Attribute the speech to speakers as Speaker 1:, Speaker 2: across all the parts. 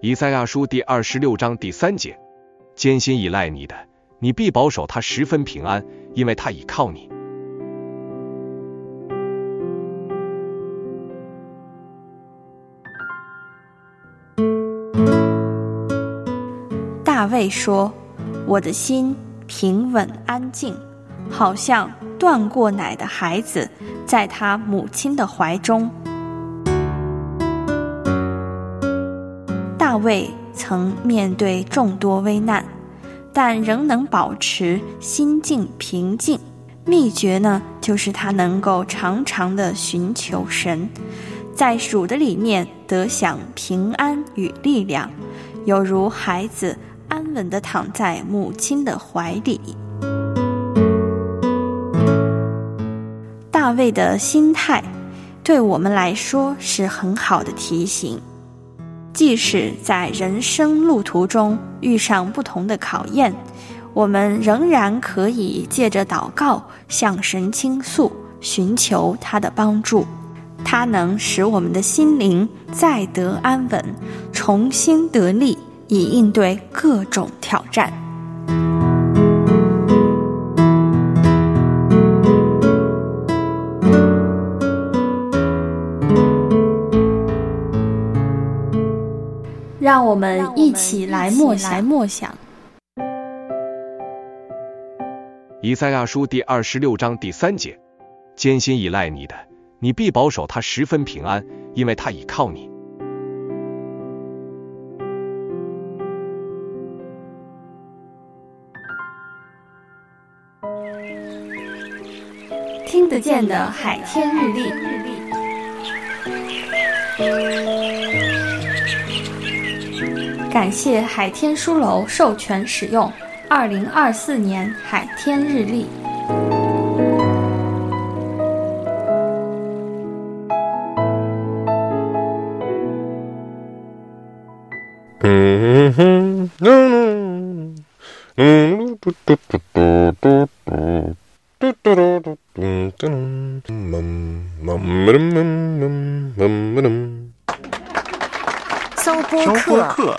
Speaker 1: 以赛亚书第二十六章第三节：艰辛依赖你的，你必保守他十分平安，因为他倚靠你。
Speaker 2: 大卫说：“我的心平稳安静，好像断过奶的孩子，在他母亲的怀中。”卫曾面对众多危难，但仍能保持心境平静。秘诀呢，就是他能够常常的寻求神，在主的里面得享平安与力量，犹如孩子安稳的躺在母亲的怀里。大卫的心态，对我们来说是很好的提醒。即使在人生路途中遇上不同的考验，我们仍然可以借着祷告向神倾诉，寻求他的帮助。他能使我们的心灵再得安稳，重新得力，以应对各种挑战。让我们一起来默想。默想。
Speaker 1: 以赛亚书第二十六章第三节：艰辛依赖你的，你必保守他十分平安，因为他倚靠你。
Speaker 2: 听得见的海天日历。感谢海天书楼授权使用二零二四年海天日历。嗯哼，嗯嗯，嘟嘟嘟嘟嘟嘟，嘟嘟嘟嘟嘟嘟，嗯嗯嗯嗯嗯，
Speaker 3: 搜播客。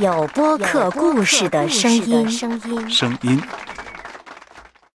Speaker 3: 有播客故事的声音，声音，
Speaker 4: 声音。